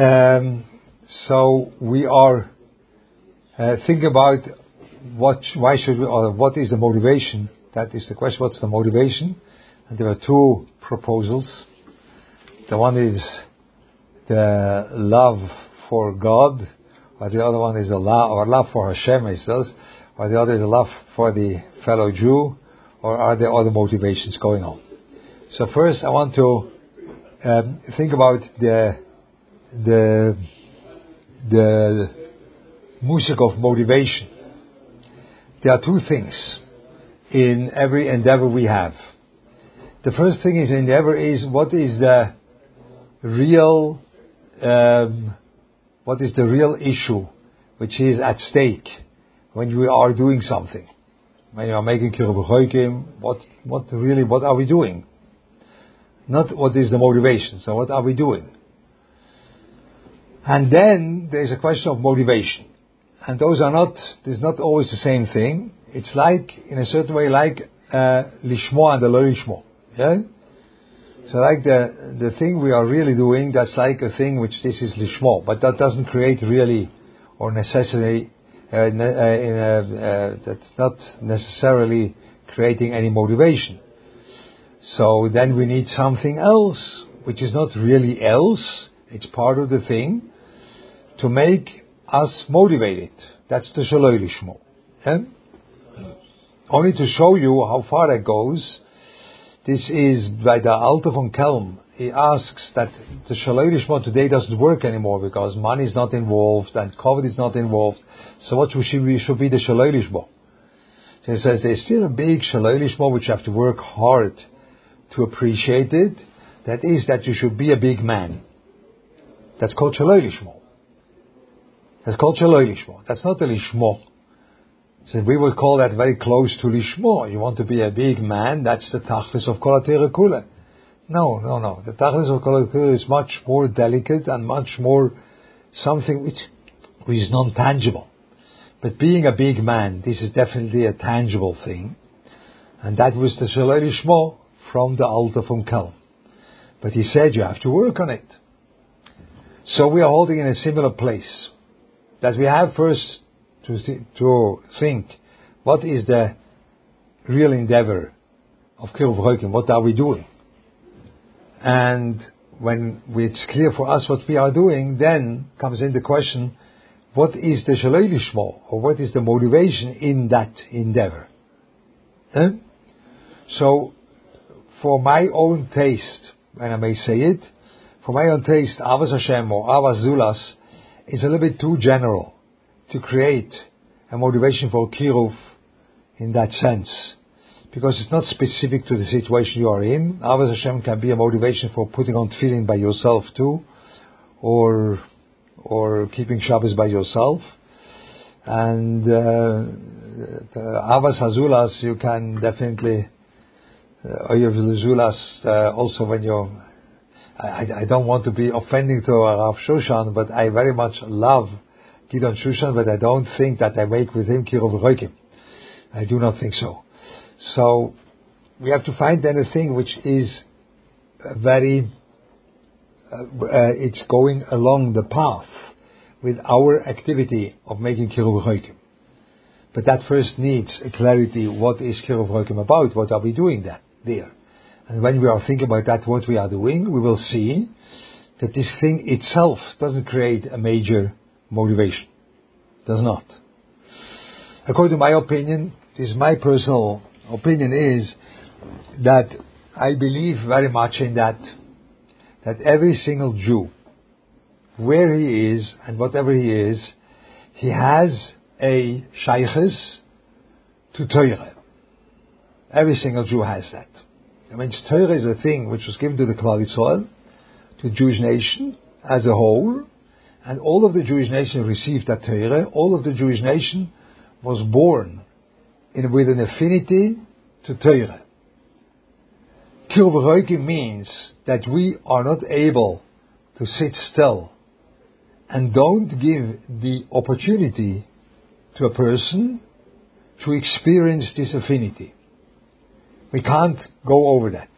Um, so we are uh, thinking about what, why should we, or what is the motivation? That is the question. What's the motivation? There are two proposals. The one is the love for God, or the other one is a love for Hashem, it says, or the other is a love for the fellow Jew, or are there other motivations going on? So first, I want to um, think about the the the music of motivation. There are two things in every endeavor we have. The first thing is endeavor is what is the real um, what is the real issue which is at stake when we are doing something. When you are making kiruv what what really what are we doing? Not what is the motivation. So what are we doing? And then there's a question of motivation. And those are not, there's not always the same thing. It's like, in a certain way, like uh, lishmo and the lo lishmo. Yeah? So like the, the thing we are really doing, that's like a thing which this is lishmo, but that doesn't create really or necessarily, uh, uh, in uh, that's not necessarily creating any motivation. So then we need something else, which is not really else, it's part of the thing, to make us motivated. That's the Shaloi Lishmo. Yeah? Only to show you how far it goes, this is by the Alter von Kelm. He asks that the Shaloi today doesn't work anymore because money is not involved and COVID is not involved. So what should be, should be the Shaloi? So he says there's still a big Shaloi which you have to work hard to appreciate it. That is that you should be a big man. That's called Shaloi. That's called Shaloi Lishmo. That's not a Lishmo. So we would call that very close to Lishmo. You want to be a big man, that's the Tachlis of Kol Kula. No, no, no. The Tachlis of Kol is much more delicate and much more something which, which is non-tangible. But being a big man, this is definitely a tangible thing. And that was the Shaloi Lishmo from the Alter from Kelm. But he said you have to work on it. So we are holding in a similar place that we have first to, th- to think what is the real endeavor of Kiruv what are we doing? And when it's clear for us what we are doing, then comes in the question, what is the Shalei or what is the motivation in that endeavor? Eh? So, for my own taste, and I may say it, for my own taste, Avas Hashem or Avas Zulas is a little bit too general to create a motivation for kiruv in that sense. Because it's not specific to the situation you are in. Avos Hashem can be a motivation for putting on tefillin by yourself too, or or keeping Shabbos by yourself. And uh, Avas Hazulas, you can definitely, uh, Zulas, uh, also when you're I, I don't want to be offending to Rav Shushan, but I very much love Gidon Shushan, but I don't think that I make with him Kiruv Roikim. I do not think so. So we have to find then a thing which is very, uh, uh, it's going along the path with our activity of making Kiruv Roikim. But that first needs a clarity. What is Kiruv Roikim about? What are we doing there? And when we are thinking about that, what we are doing, we will see that this thing itself doesn't create a major motivation. Does not. According to my opinion, this is my personal opinion is that I believe very much in that, that every single Jew, where he is and whatever he is, he has a shaykhis to Torah. Every single Jew has that. I mean, Torah is a thing which was given to the Klal Yisrael, to the Jewish nation as a whole, and all of the Jewish nation received that Torah. All of the Jewish nation was born in, with an affinity to Torah. Kirvaroiki means that we are not able to sit still and don't give the opportunity to a person to experience this affinity. We can't go over that.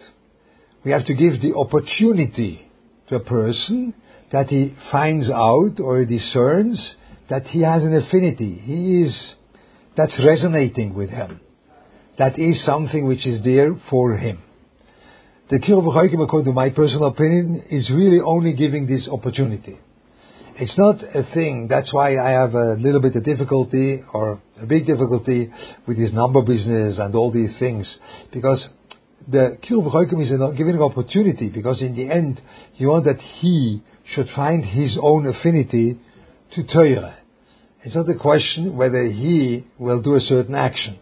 We have to give the opportunity to a person that he finds out or discerns that he has an affinity. He is, that's resonating with him. That is something which is there for him. The Kiruv according to my personal opinion, is really only giving this opportunity. It's not a thing, that's why I have a little bit of difficulty or a big difficulty with this number business and all these things. Because the Kiruv is a giving an opportunity because in the end you want that he should find his own affinity to Torah. It's not a question whether he will do a certain action.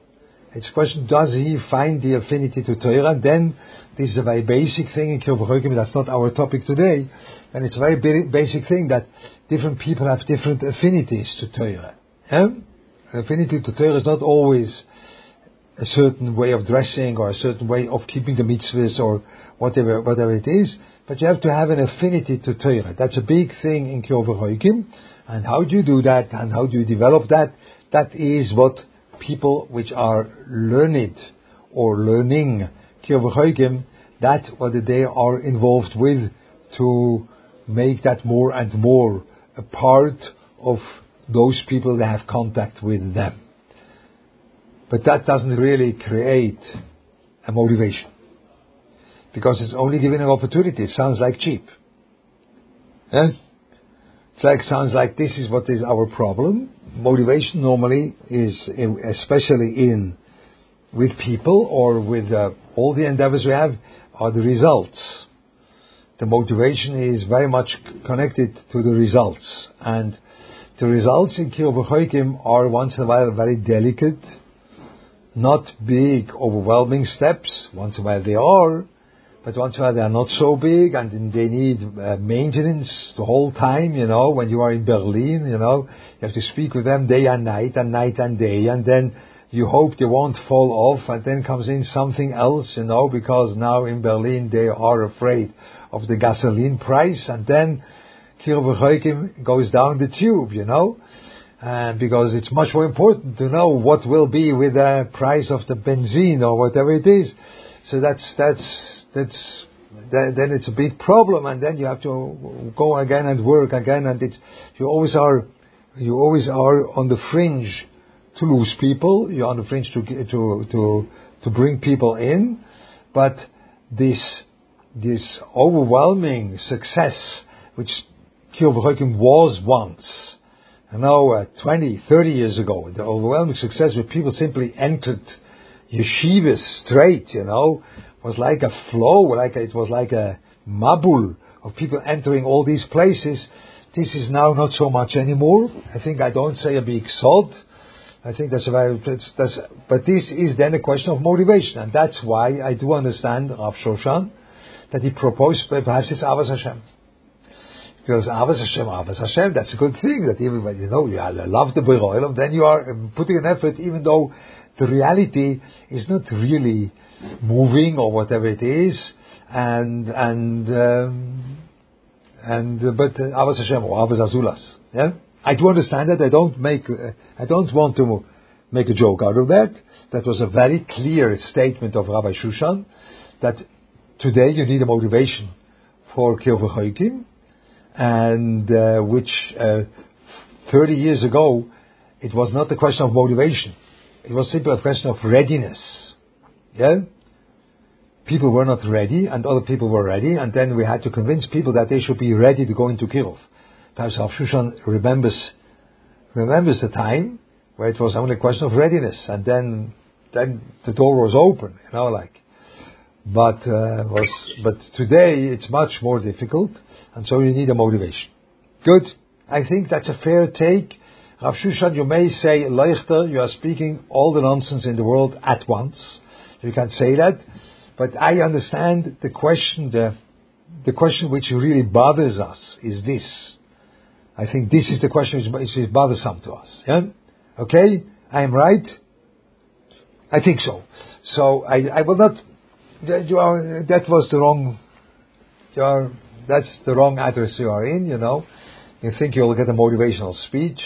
It's a question, does he find the affinity to Torah? Then, this is a very basic thing in Kiruv that's not our topic today. And it's a very basic thing that different people have different affinities to Torah. Affinity to Torah is not always a certain way of dressing or a certain way of keeping the mitzvahs or whatever, whatever it is, but you have to have an affinity to Torah. That's a big thing in Kiruv And how do you do that and how do you develop that? That is what people which are learned or learning Kiruv that's what they are involved with to make that more and more a part of those people that have contact with them. But that doesn't really create a motivation. Because it's only giving an opportunity. It sounds like cheap. Yeah? Like, sounds like this is what is our problem. Motivation normally is, especially in, with people or with uh, all the endeavors we have, are the results. The motivation is very much connected to the results. And the results in Kiruv are once in a while very delicate, not big, overwhelming steps. Once in a while they are, but once a while they are not so big, and they need uh, maintenance the whole time. You know, when you are in Berlin, you know, you have to speak with them day and night, and night and day, and then you hope they won't fall off, and then comes in something else, you know, because now in Berlin they are afraid of the gasoline price, and then Kiruv goes down the tube, you know and because it's much more important to know what will be with the price of the benzene or whatever it is. So that's that's that's then it's a big problem, and then you have to go again and work again, and it's you always are you always are on the fringe to lose people. You're on the fringe to to to to bring people in, but this this overwhelming success which Kiruv was once I know uh, 20, 30 years ago, the overwhelming success where people simply entered yeshivas straight, you know, was like a flow, like a, it was like a mabul of people entering all these places. This is now not so much anymore. I think I don't say a big sod. I think that's a very, that's, that's, but this is then a question of motivation, and that's why I do understand Rav Shoshan that he proposed perhaps it's Avas Hashem. Because Avas Hashem, Avas Hashem, that's a good thing that everybody, you know, you love the Beroilam, then you are putting an effort even though the reality is not really moving or whatever it is, and, and, um, and, uh, but uh, Avas Hashem or Avas Azulas, yeah? I do understand that, I don't make, uh, I don't want to make a joke out of that. That was a very clear statement of Rabbi Shushan, that today you need a motivation for Kiruv and uh, which uh, 30 years ago it was not a question of motivation. It was simply a question of readiness. Yeah? People were not ready and other people were ready and then we had to convince people that they should be ready to go into Kiruv. Perhaps Shushan remembers, remembers the time where it was only a question of readiness and then, then the door was open, you know, like. But, uh, was, but today it's much more difficult and so you need a motivation. Good. I think that's a fair take. Rav Shushan, you may say, Leichter, you are speaking all the nonsense in the world at once. You can say that. But I understand the question, the, the question which really bothers us is this. I think this is the question which is bothersome to us. Yeah? Okay? I am right? I think so. So I, I will not, you are, that was the wrong, you are that's the wrong address you are in, you know. You think you'll get a motivational speech.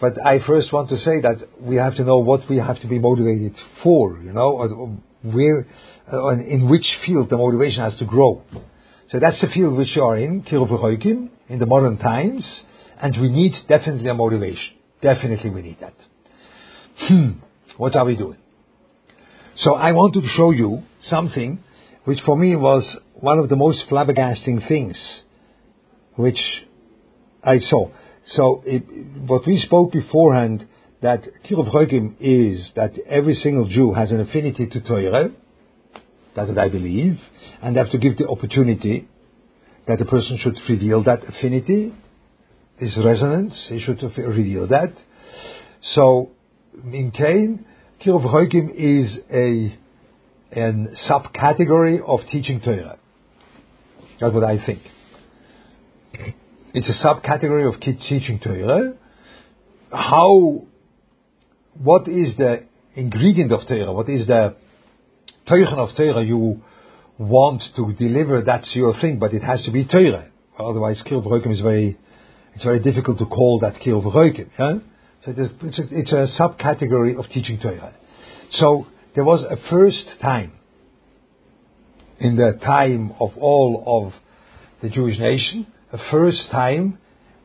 But I first want to say that we have to know what we have to be motivated for, you know, or where, uh, in which field the motivation has to grow. So that's the field which you are in, Kiruv in the modern times, and we need definitely a motivation. Definitely we need that. Hmm, what are we doing? So I want to show you something which for me was one of the most flabbergasting things which I saw. So it, what we spoke beforehand that Kiruv Chokim is that every single Jew has an affinity to Torah. That's what I believe, and have to give the opportunity that the person should reveal that affinity, this resonance. He should reveal that. So in Cain, Kiruv Chokim is a a subcategory of teaching Torah. That's what I think. It's a subcategory of teaching Torah. How, what is the ingredient of Torah? What is the Teuchen of Torah you want to deliver? That's your thing, but it has to be Torah. Otherwise, Kiruv Chokim is very, it's very difficult to call that Kiruv Chokim. Yeah? So it's a, it's a subcategory of teaching Torah. So there was a first time in the time of all of the Jewish nation, a first time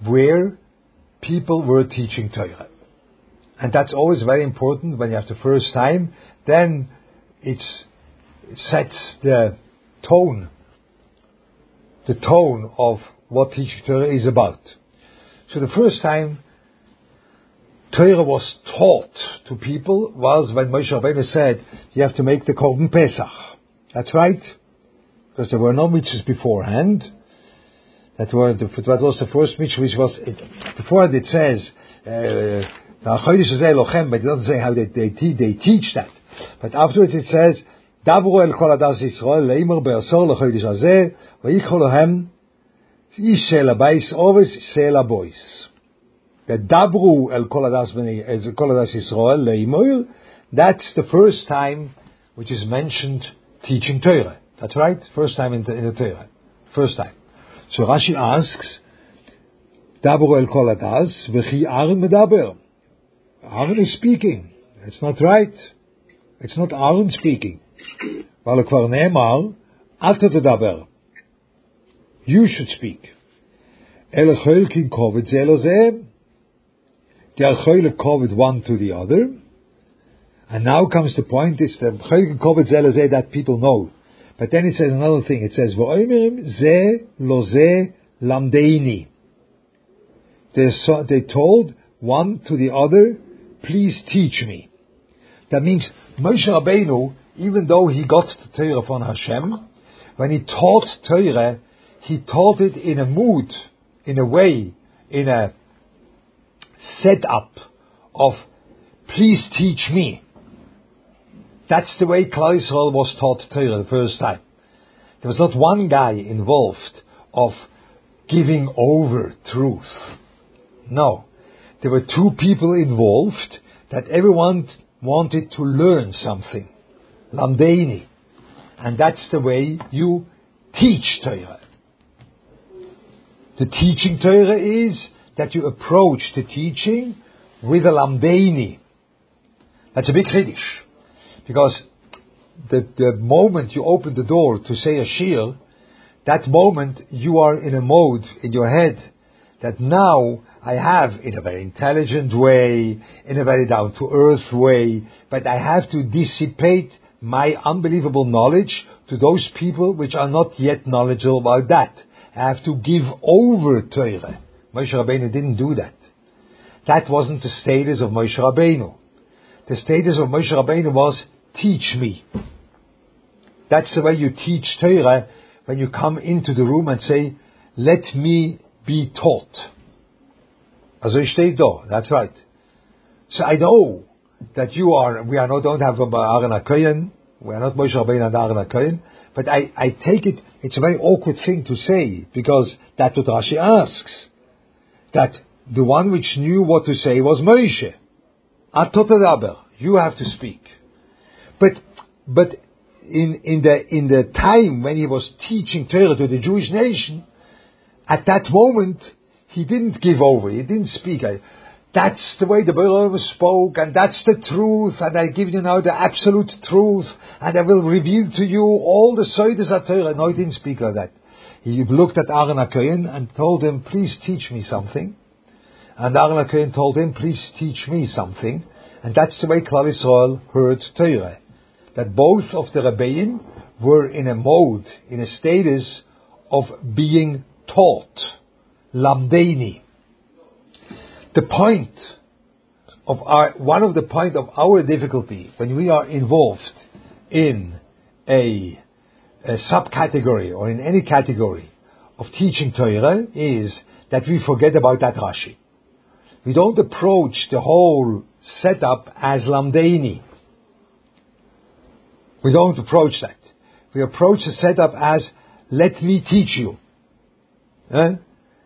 where people were teaching Torah. And that's always very important when you have the first time, then it sets the tone, the tone of what teaching Torah is about. So the first time Torah was taught to people was when Moshe Rabbeinu said, you have to make the Korban Pesach. That's right. Because there were no mitzvahs beforehand That, were the, that was the first mitzvah which was, it, beforehand it says, uh, but it doesn't say how they, they, they teach that. But afterwards it says, דברו אל כל עדת ישראל, לאמר בעשור לחודש הזה, ויקחו להם איש של הבייס עובס, של הבויס that Dabru el Koladas Koladas Yisrael Leimur, that's the first time which is mentioned teaching Torah. That's right, first time in the, in the Torah, first time. So Rashi asks, Dabur el kol adas, v'chi Aaron medaber. Aaron is speaking. It's not right. It's not Aaron speaking. Weil er kwar alter ato tedaber. You should speak. El chöl kin kovid zelo zeem. They are chöle kovid one to the other. And now comes the point, is the chöl kin kovid zelo that people know. But then it says another thing, it says, V'oimerim ze lo ze lamdeini. They told one to the other, please teach me. That means Moshe Rabbeinu, even though he got the Torah from Hashem, when he taught Torah, he taught it in a mood, in a way, in a setup of please teach me. That's the way Klal Yisrael was taught Torah the first time. There was not one guy involved of giving over truth. No. There were two people involved that everyone wanted to learn something. Lamdeini. And that's the way you teach Torah. The teaching Torah is that you approach the teaching with a lamdeini. That's a big chiddush. Because the, the moment you open the door to say a shir, that moment you are in a mode in your head that now I have in a very intelligent way, in a very down to earth way, but I have to dissipate my unbelievable knowledge to those people which are not yet knowledgeable about that. I have to give over Torah. Moshe Rabbeinu didn't do that. That wasn't the status of Moshe Rabbeinu. The status of Moshe Rabbeinu was, teach me. That's the way you teach Torah when you come into the room and say, let me be taught. Also ich stehe da, that's right. So I know that you are, we are not, don't have um, uh, Aaron HaKoyen, we are not Moshe Rabbeinu and Aaron HaKoyen, but I, I take it, it's a very awkward thing to say, because that's what Rashi asks that the one which knew what to say was Moshe. Atotadaber, you have to speak. But, but in, in the, in the time when he was teaching Torah to the Jewish nation, at that moment, he didn't give over, he didn't speak. That's the way the Baruch spoke, and that's the truth, and I give you now the absolute truth, and I will reveal to you all the Soidas of Torah. No, he didn't speak like that. He looked at Aaron HaKohen and told him, please teach me something. And Aaron HaKohen told him, please teach me something. And that's the way Klal Yisrael heard Torah. That both of the Rebbeim were in a mode, in a status of being taught. Lamdeini. The point of our, one of the point of our difficulty when we are involved in a, a subcategory or in any category of teaching Torah is that we forget about that Rashi. We don't approach the whole setup as Lamdeini. We don't approach that. We approach the setup as let me teach you. Eh?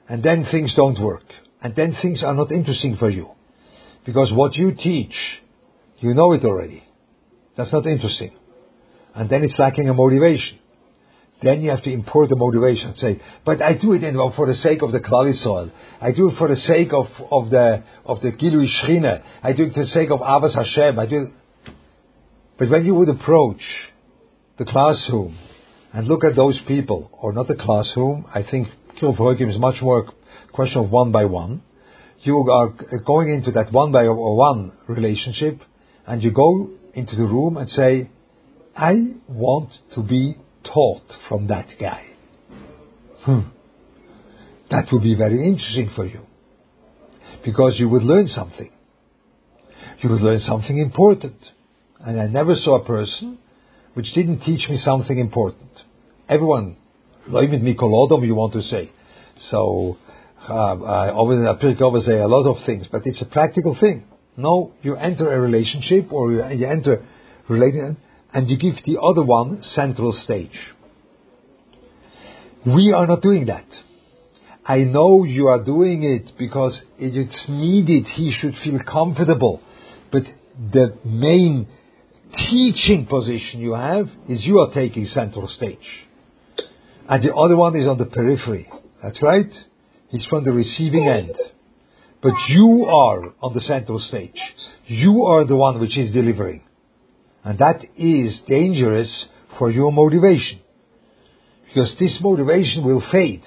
And then things don't work. And then things are not interesting for you. Because what you teach, you know it already. That's not interesting. And then it's lacking a motivation. Then you have to import the motivation and say, but I do it in, for the sake of the Klal. I do it for the sake of, of the, of the Gilui Shechina. I do it for the sake of Avas Hashem. I do it. But when you would approach the classroom and look at those people, or not the classroom, I think Kiruv is much more a question of one by one you are going into that one by one relationship and you go into the room and say, I want to be taught from that guy. Hmm. That would be very interesting for you. Because you would learn something. You would learn something important. And I never saw a person which didn't teach me something important. Everyone, mit Mikolodom, you want to say. So, uh, I Pirkei say a lot of things, but it's a practical thing. No, you enter a relationship or you, you enter relating, and you give the other one central stage. We are not doing that. I know you are doing it because it's needed. He should feel comfortable. But the main teaching position you have is you are taking central stage. And the other one is on the periphery. That's right. He's from the receiving end. But you are on the central stage. You are the one which is delivering. And that is dangerous for your motivation. Because this motivation will fade.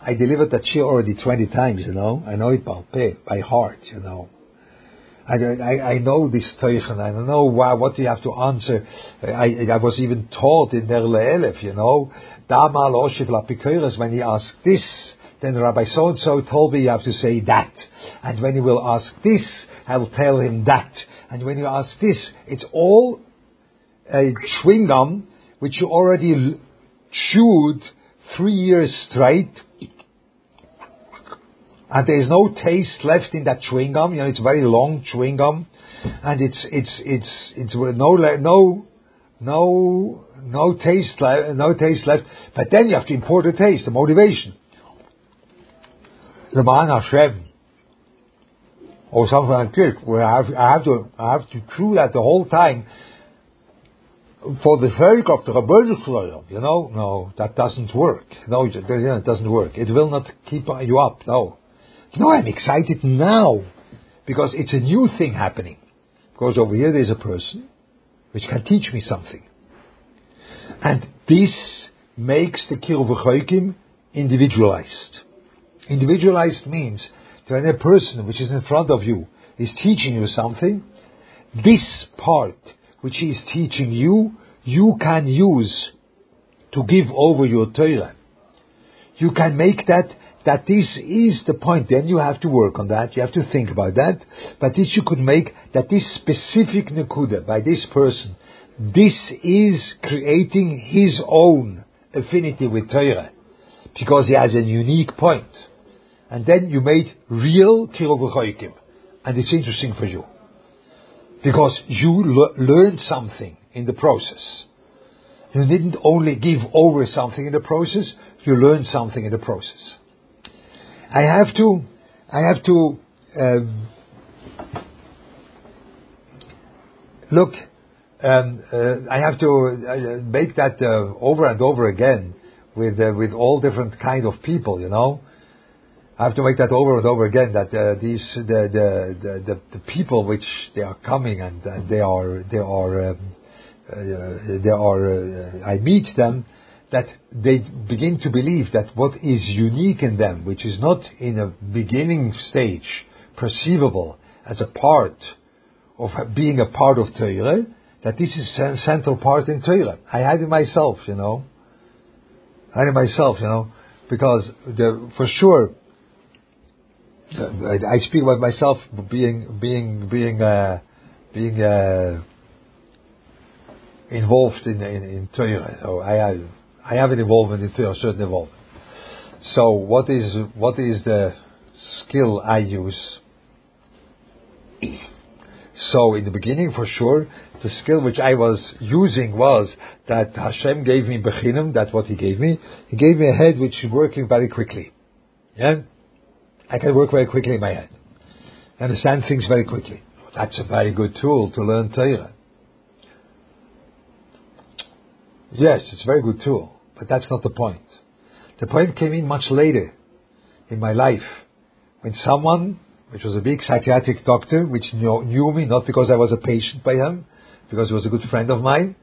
I delivered that shir already 20 times, you know. I know it by heart, you know. I, I, I know this Teuchen, I don't know wow, what you have to answer. I, I was even taught in der Le'elef, you know. Damal Oshiv Lapikoiras, when he asked this, then Rabbi so and so told me you have to say that. And when you will ask this, I will tell him that. And when you ask this, it's all a chewing gum which you already chewed three years straight. And there is no taste left in that chewing gum. You know, it's very long chewing gum, and it's it's it's it's no no no no taste no taste left. But then you have to import the taste, the motivation the man Hashem, or something like this, where I have, I have to I have to chew that the whole time for the sake of the Rebbeinu you know, no, that doesn't work. No, it doesn't work. It will not keep you up. No, no, I'm excited now because it's a new thing happening. Because over here there's a person which can teach me something, and this makes the Kiruv individualized. Individualized means that when a person which is in front of you is teaching you something, this part which he is teaching you, you can use to give over your Torah. You can make that that this is the point. Then you have to work on that. You have to think about that. But this you could make that this specific nekuda by this person, this is creating his own affinity with Torah because he has a unique point. and then you made real Kiruv And it's interesting for you. Because you le- learned something in the process. You didn't only give over something in the process, you learned something in the process. I have to, I have to, um, look, um, uh, I have to uh, make that uh, over and over again with uh, with all different kind of people, you know. I have to make that over and over again. That uh, these the, the the, the people which they are coming and, and they are they are um, uh, they are I meet them. That they begin to believe that what is unique in them, which is not in a beginning stage perceivable as a part of being a part of Torah, that this is a central part in Torah. I had it myself, you know. I had it myself, you know, because the, for sure, I, I speak about myself being being being uh, being uh, involved in in, in Torah. So I have I have an involvement in Torah, certain involvement. So what is what is the skill I use? So in the beginning, for sure, the skill which I was using was that Hashem gave me bechinim. That's what He gave me. He gave me a head which is working very quickly. Yeah, I can work very quickly in my head, understand things very quickly. That's a very good tool to learn Torah. Yes, it's a very good tool, but that's not the point. The point came in much later in my life when someone, which was a big psychiatric doctor, which knew, knew me not because I was a patient by him, because he was a good friend of mine,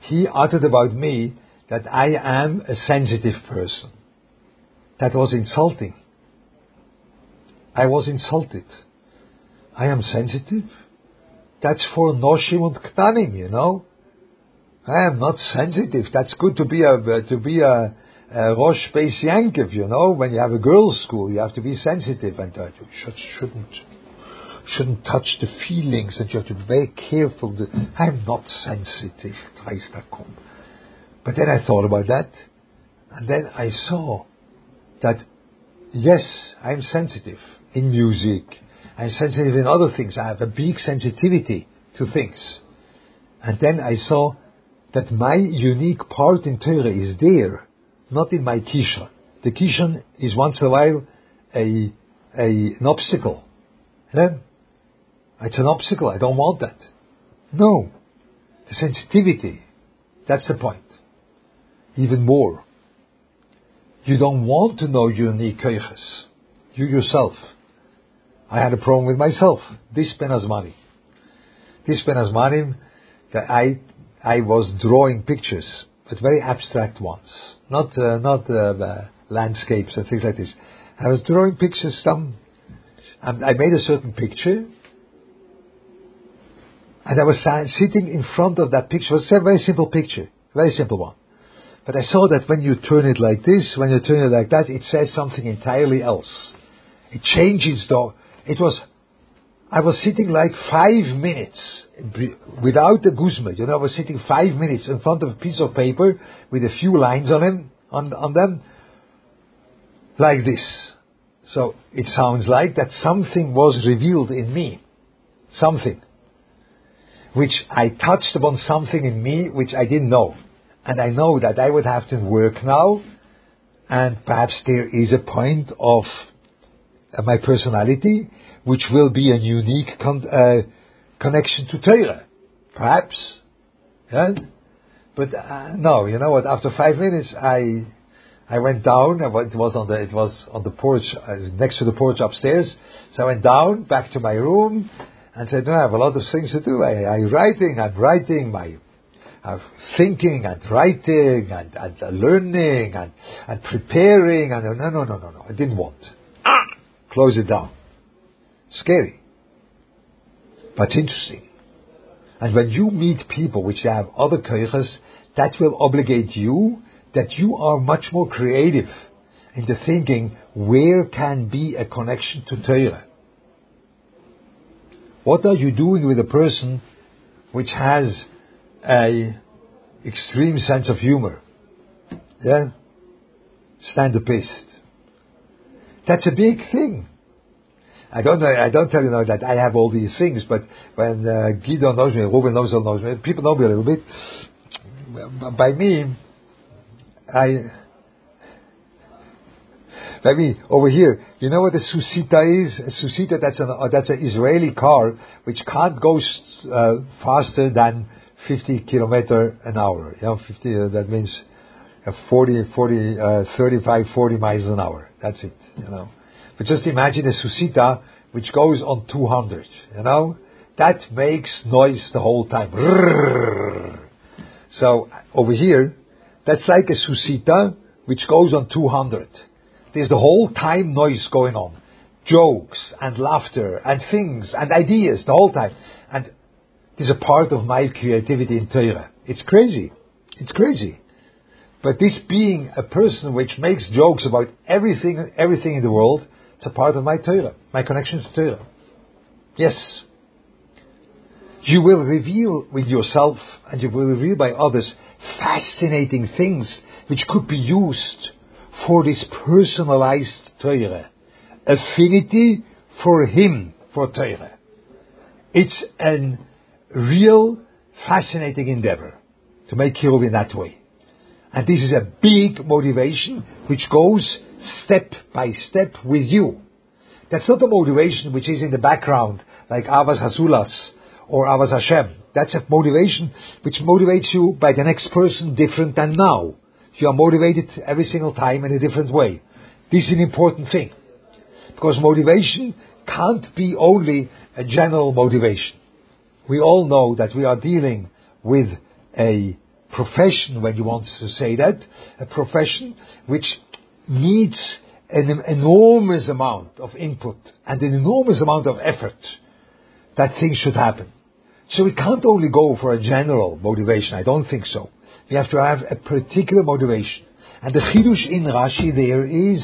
he uttered about me that I am a sensitive person. That was insulting. I was insulted. I am sensitive. That's for Noshim and Ktanim, you know. I am not sensitive. That's good to be a to be a, a Rosh Beis Yankov, you know. When you have a girls' school, you have to be sensitive and uh, you should, shouldn't shouldn't touch the feelings, and you have to be very careful. That, I'm not sensitive, But then I thought about that, and then I saw that yes, I'm sensitive in music. I'm sensitive in other things. I have a big sensitivity to things. And then I saw that my unique part in Torah is there, not in my kishon. The kishon is once in a while a, a, an obstacle. Yeah? It's an obstacle. I don't want that. No. The sensitivity. That's the point. Even more. You don't want to know your unique koiches. You yourself. I had a problem with myself. This Ben Azmanim. This Ben Azmanim, I I was drawing pictures, but very abstract ones, not uh, not uh, landscapes and things like this. I was drawing pictures. Some I made a certain picture, and I was sitting in front of that picture. It was a very simple picture, very simple one. But I saw that when you turn it like this, when you turn it like that, it says something entirely else. It changes the. It was I was sitting like five minutes without the guzma. You know, I was sitting five minutes in front of a piece of paper with a few lines on them, on, on them, like this. So it sounds like that something was revealed in me, something, which I touched upon something in me which I didn't know, and I know that I would have to work now, and perhaps there is a point of my personality which will be a unique con- uh, connection to Torah, perhaps. Yeah? But uh, no, you know what? After five minutes, I I went down. It was on the it was on the porch uh, next to the porch upstairs. So I went down back to my room and said, "No, I have a lot of things to do. I, I'm writing. I'm writing my." I'm thinking and writing and, and learning and, and preparing and no no no no no I didn't want. Close it down. Scary. But interesting. And when you meet people which have other koiches, that will obligate you that you are much more creative in the thinking where can be a connection to Torah. What are you doing with a person which has a extreme sense of humor? Yeah? Stand-upist. That's a big thing. I don't know, I don't tell you now that I have all these things, but when uh, Guido knows me, Ruben knows, knows me, people know me a little bit. By me, I, by me, over here, you know what a Susita is? A Susita, that's an, uh, that's an Israeli car which can't go uh, faster than 50 kilometer an hour. You know, 50, uh, that means 40, 40, uh, 35, 40 miles an hour. That's it, you know. But just imagine a Susita which goes on 200, you know? That makes noise the whole time. So over here, That's like a susita which goes on 200. There's the whole time noise going on. Jokes and laughter and things and ideas the whole time. And this is a part of my creativity in Torah. It's crazy. It's crazy. But this being a person which makes jokes about everything, everything in the world, it's a part of my Torah, my connection to Torah. Yes. You will reveal with yourself and you will reveal by others fascinating things which could be used for this personalized Torah. Affinity for him, for Torah. It's a real fascinating endeavor to make Kiruv in that way. And this is a big motivation which goes step by step with you. That's not a motivation which is in the background, like Avas Hasulas or Avas Hashem. That's a motivation which motivates you by the next person different than now. You are motivated every single time in a different way. This is an important thing. Because motivation can't be only a general motivation. We all know that we are dealing with a profession, when you want to say that, a profession which needs an enormous amount of input and an enormous amount of effort that things should happen. So we can't only go for a general motivation. I don't think so. We have to have a particular motivation. And the chidush in Rashi there is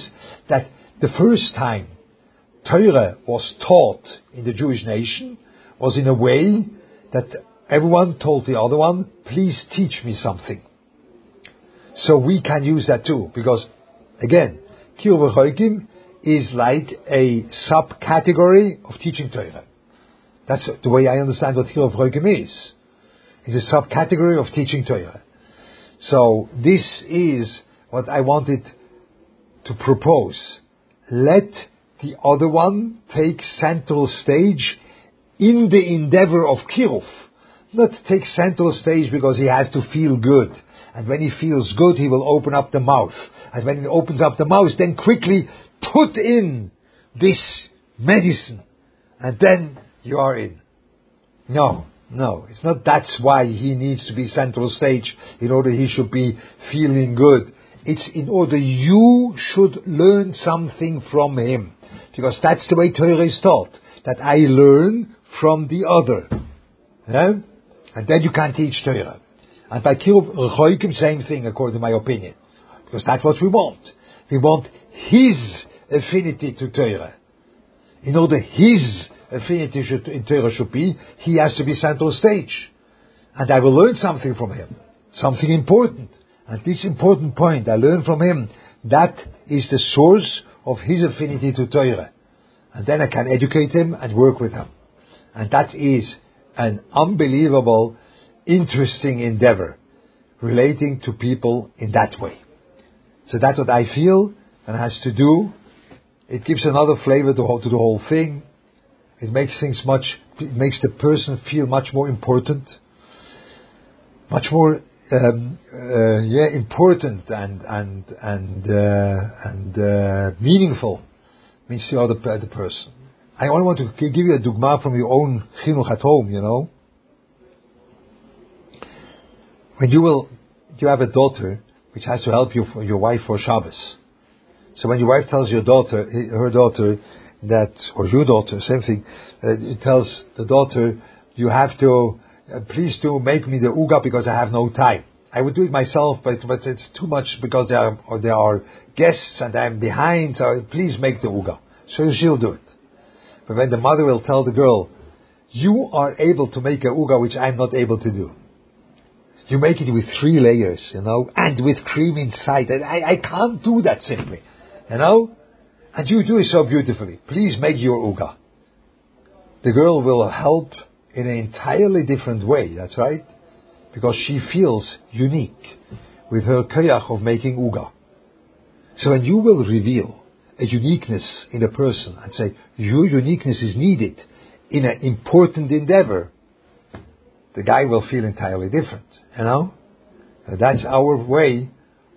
that the first time Torah was taught in the Jewish nation was in a way that everyone told the other one, please teach me something. So we can use that too, because again, Kiruv is like a subcategory of teaching Torah. That's the way I understand what Kiruv is. It's a subcategory of teaching Torah. So this is what I wanted to propose. Let the other one take central stage in the endeavor of Kiruv not take central stage because he has to feel good. And when he feels good, he will open up the mouth. And when he opens up the mouth, then quickly put in this medicine. And then you are in. No, no, it's not that's why he needs to be central stage in order he should be feeling good. It's in order you should learn something from him. Because that's the way Torah is taught. That I learn from the other. Yeah? And then you can't teach Torah. And by Kiruv same thing according to my opinion. Because that's what we want. We want his affinity to Torah. In order his affinity should, in Torah should be, he has to be central stage. And I will learn something from him. Something important. And this important point I learn from him, that is the source of his affinity to Torah. And then I can educate him and work with him. And that is an unbelievable, interesting endeavor relating to people in that way. So that's what I feel and has to do. It gives another flavor to, to the whole thing. It makes things much, it makes the person feel much more important, much more, um, uh, yeah, important and and and uh, and uh, meaningful. Means the other the person. I only want to give you a dogma from your own chinuch at home, you know. When you will, you have a daughter which has to help you for your wife for Shabbos. So when your wife tells your daughter, her daughter, that, or your daughter, same thing, uh, it tells the daughter, you have to, uh, please do make me the uga because I have no time. I would do it myself, but, but it's too much because there are, there are guests and I'm behind, so please make the uga. So she'll do it. But when the mother will tell the girl, you are able to make a uga which I'm not able to do. You make it with three layers, you know, and with cream inside. And I, I can't do that simply, you know. And you do it so beautifully. Please make your uga. The girl will help in an entirely different way. That's right, because she feels unique with her koyach of making uga. So when you will reveal a uniqueness in a person and say, your uniqueness is needed in an important endeavor, the guy will feel entirely different. You know? That's our way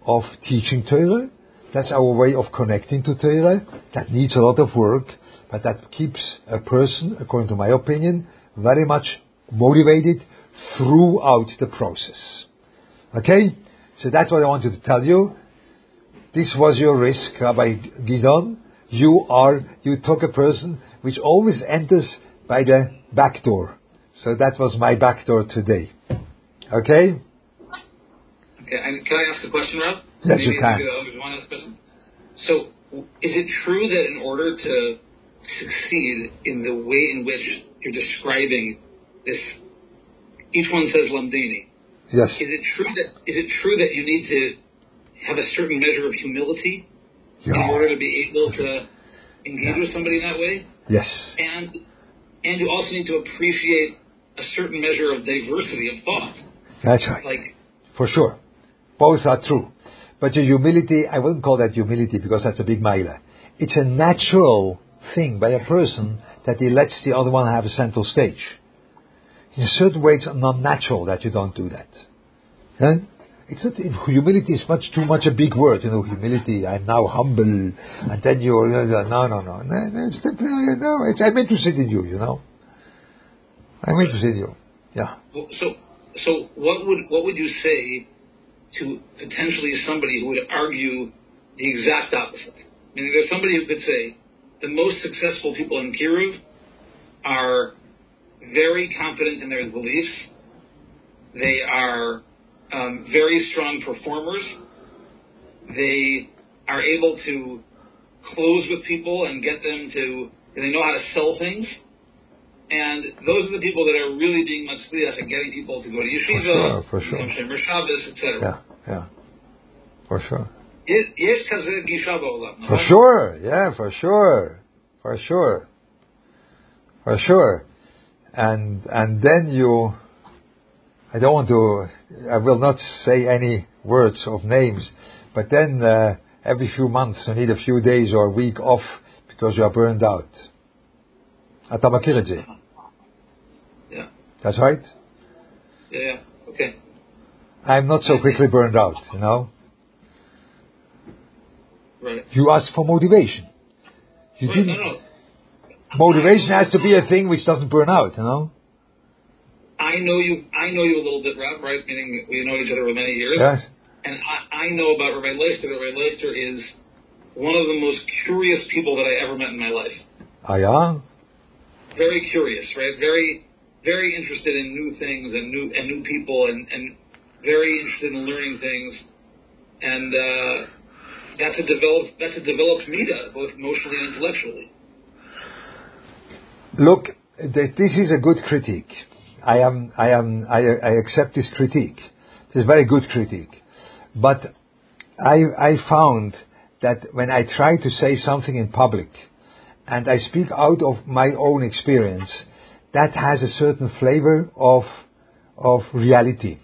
of teaching Torah. That's our way of connecting to Torah. That needs a lot of work, but that keeps a person, according to my opinion, very much motivated throughout the process. Okay? So that's what I wanted to tell you. This was your risk, Rabbi Gidon. You are, you took a person which always enters by the back door. So that was my back door today. Okay? Okay, and can I ask a question, Rob? Yes, maybe, you can. Maybe one last question. So, is it true that in order to succeed in the way in which you're describing this, each one says Lamdini. Yes. Is it true that is it true that you need to have a certain measure of humility yeah. in order to be able to engage yeah. with somebody in that way? Yes. And and you also need to appreciate a certain measure of diversity of thought. That's right. Like for sure, both are true. But your humility, I wouldn't call that humility because that's a big mile. It's a natural thing by a person that he lets the other one have a central stage. In certain way, it's not natural that you don't do that. Huh? It's not, humility is much too much a big word, you know, humility, I'm now humble, and then you, no, no, no, no, no, it's, no, it's, I'm interested in you, you know. I'm interested in you, yeah. So, so what would, what would you say to potentially somebody who would argue the exact opposite? I mean, there's somebody who could say, the most successful people in Kiruv are very confident in their beliefs. They are um, very strong performers. They are able to close with people and get them to, they know how to sell things. And those are the people that are really being matzliach and getting people to go to yeshiva, for sure, for sure. Shabbos, etc. Yeah, yeah, for sure. For sure, yeah, for sure, for sure, for sure, and and then you, I don't want to, I will not say any words of names, but then uh, every few months you need a few days or a week off because you are burned out. Atamakiridze. Yeah. That's right? Yeah, okay. I'm not so quickly burned out, you know? Right. You ask for motivation. You didn't. No, no. Motivation has to be a thing which doesn't burn out, you know? I know you. I know you a little bit, Rob. Right? Meaning we know each other for many years. Yes. And I, I know about Rabbi Leister. Rabbi Leister is one of the most curious people that I ever met in my life. Ah, yeah. Very curious, right? Very, very interested in new things and new and new people, and and very interested in learning things. And uh, that's a developed that's a developed mida, both emotionally and intellectually. Look, this is a good critique. I am, I am, I, I accept this critique. It's a very good critique. But I, I found that when I try to say something in public and I speak out of my own experience, that has a certain flavor of, of reality.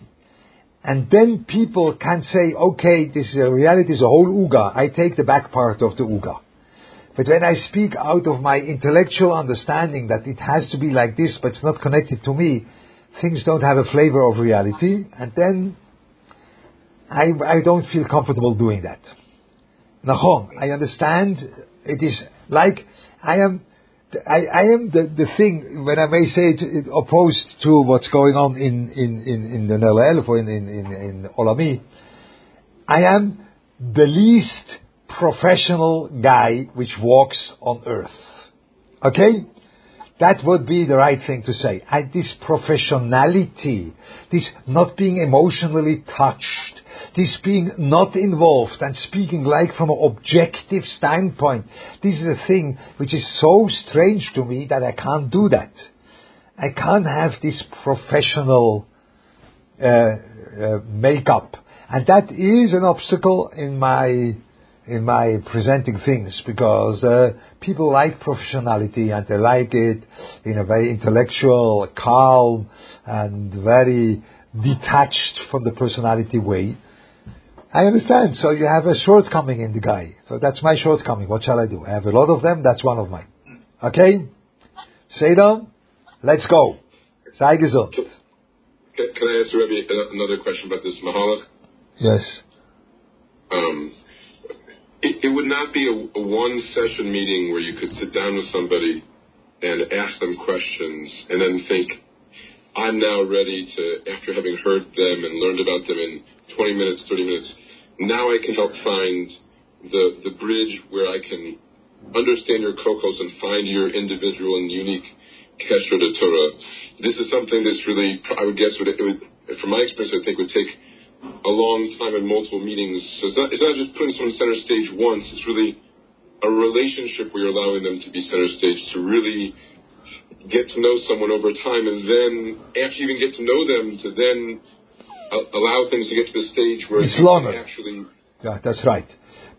And then people can say, okay, this is a reality, is a whole uga. I take the back part of the uga. But when I speak out of my intellectual understanding that it has to be like this, but it's not connected to me, things don't have a flavor of reality, and then I, I don't feel comfortable doing that. Nahom, I understand it is like I am I, I am the, the thing, when I may say it, opposed to what's going on in, in, in, in the Nel or in, in, in, in Olami, I am the least professional guy which walks on earth. Okay? That would be the right thing to say. And this professionality, this not being emotionally touched, this being not involved and speaking like from an objective standpoint, this is a thing which is so strange to me that I can't do that. I can't have this professional uh, uh, makeup. And that is an obstacle in my in my presenting things because uh, people like professionality and they like it in a very intellectual, calm, and very detached from the personality way. I understand. So you have a shortcoming in the guy. So that's my shortcoming. What shall I do? I have a lot of them. That's one of mine. Okay? Sedam, let's go. Sei gesund. Can, can I ask you, Rebbe, another question about this Mahalach? Yes. Um, it, would not be a, one session meeting where you could sit down with somebody and ask them questions and then think, I'm now ready to, after having heard them and learned about them in 20 minutes, 30 minutes. Now I can help find the, the bridge where I can understand your kochos and find your individual and unique kesher to Torah. This is something that's really, I would guess, would, it would, from my experience, I think would take a long time and multiple meetings. So it's not, it's not just putting someone center stage once. It's really a relationship where you're allowing them to be center stage to really get to know someone over time, and then after you even get to know them, to then allow things to get to the stage where it's longer. Actually, yeah, that's right.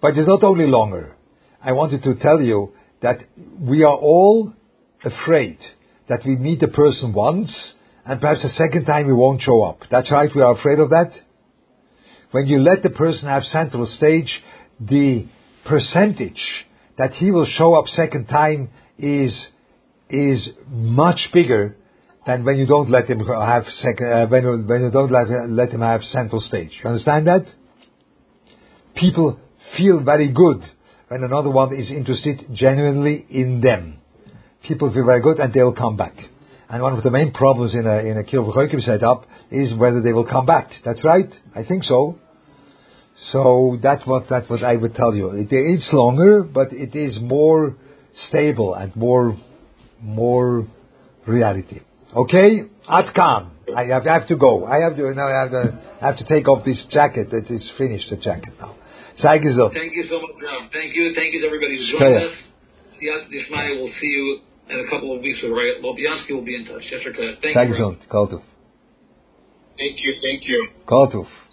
But it's not only longer. I wanted to tell you that we are all afraid that we meet the person once and perhaps a second time we won't show up. That's right, we are afraid of that. When you let the person have central stage, the percentage that he will show up second time is is much bigger than when you don't let him have second uh, when you, when you don't let, let him have central stage. You understand that? People feel very good when another one is interested genuinely in them. People feel very good and they will come back. And one of the main problems in a in a Kiruv setup is whether they will come back. That's right. I think so. So that's what that's what I would tell you. It, it's longer, but it is more stable and more more reality. Okay, Atkan. I have, I have to go. I have to now. I have to, I have to take off this jacket. That is finished. The jacket now. Thank you so much, Ram. Thank you. Thank you to everybody who joined us. Dishmaya will see you in a couple of weeks with Ray. Lopiansky will be in touch. Yes, sir. Thank, thank you. Thank you. Thank you. Thank you. Kol tuv.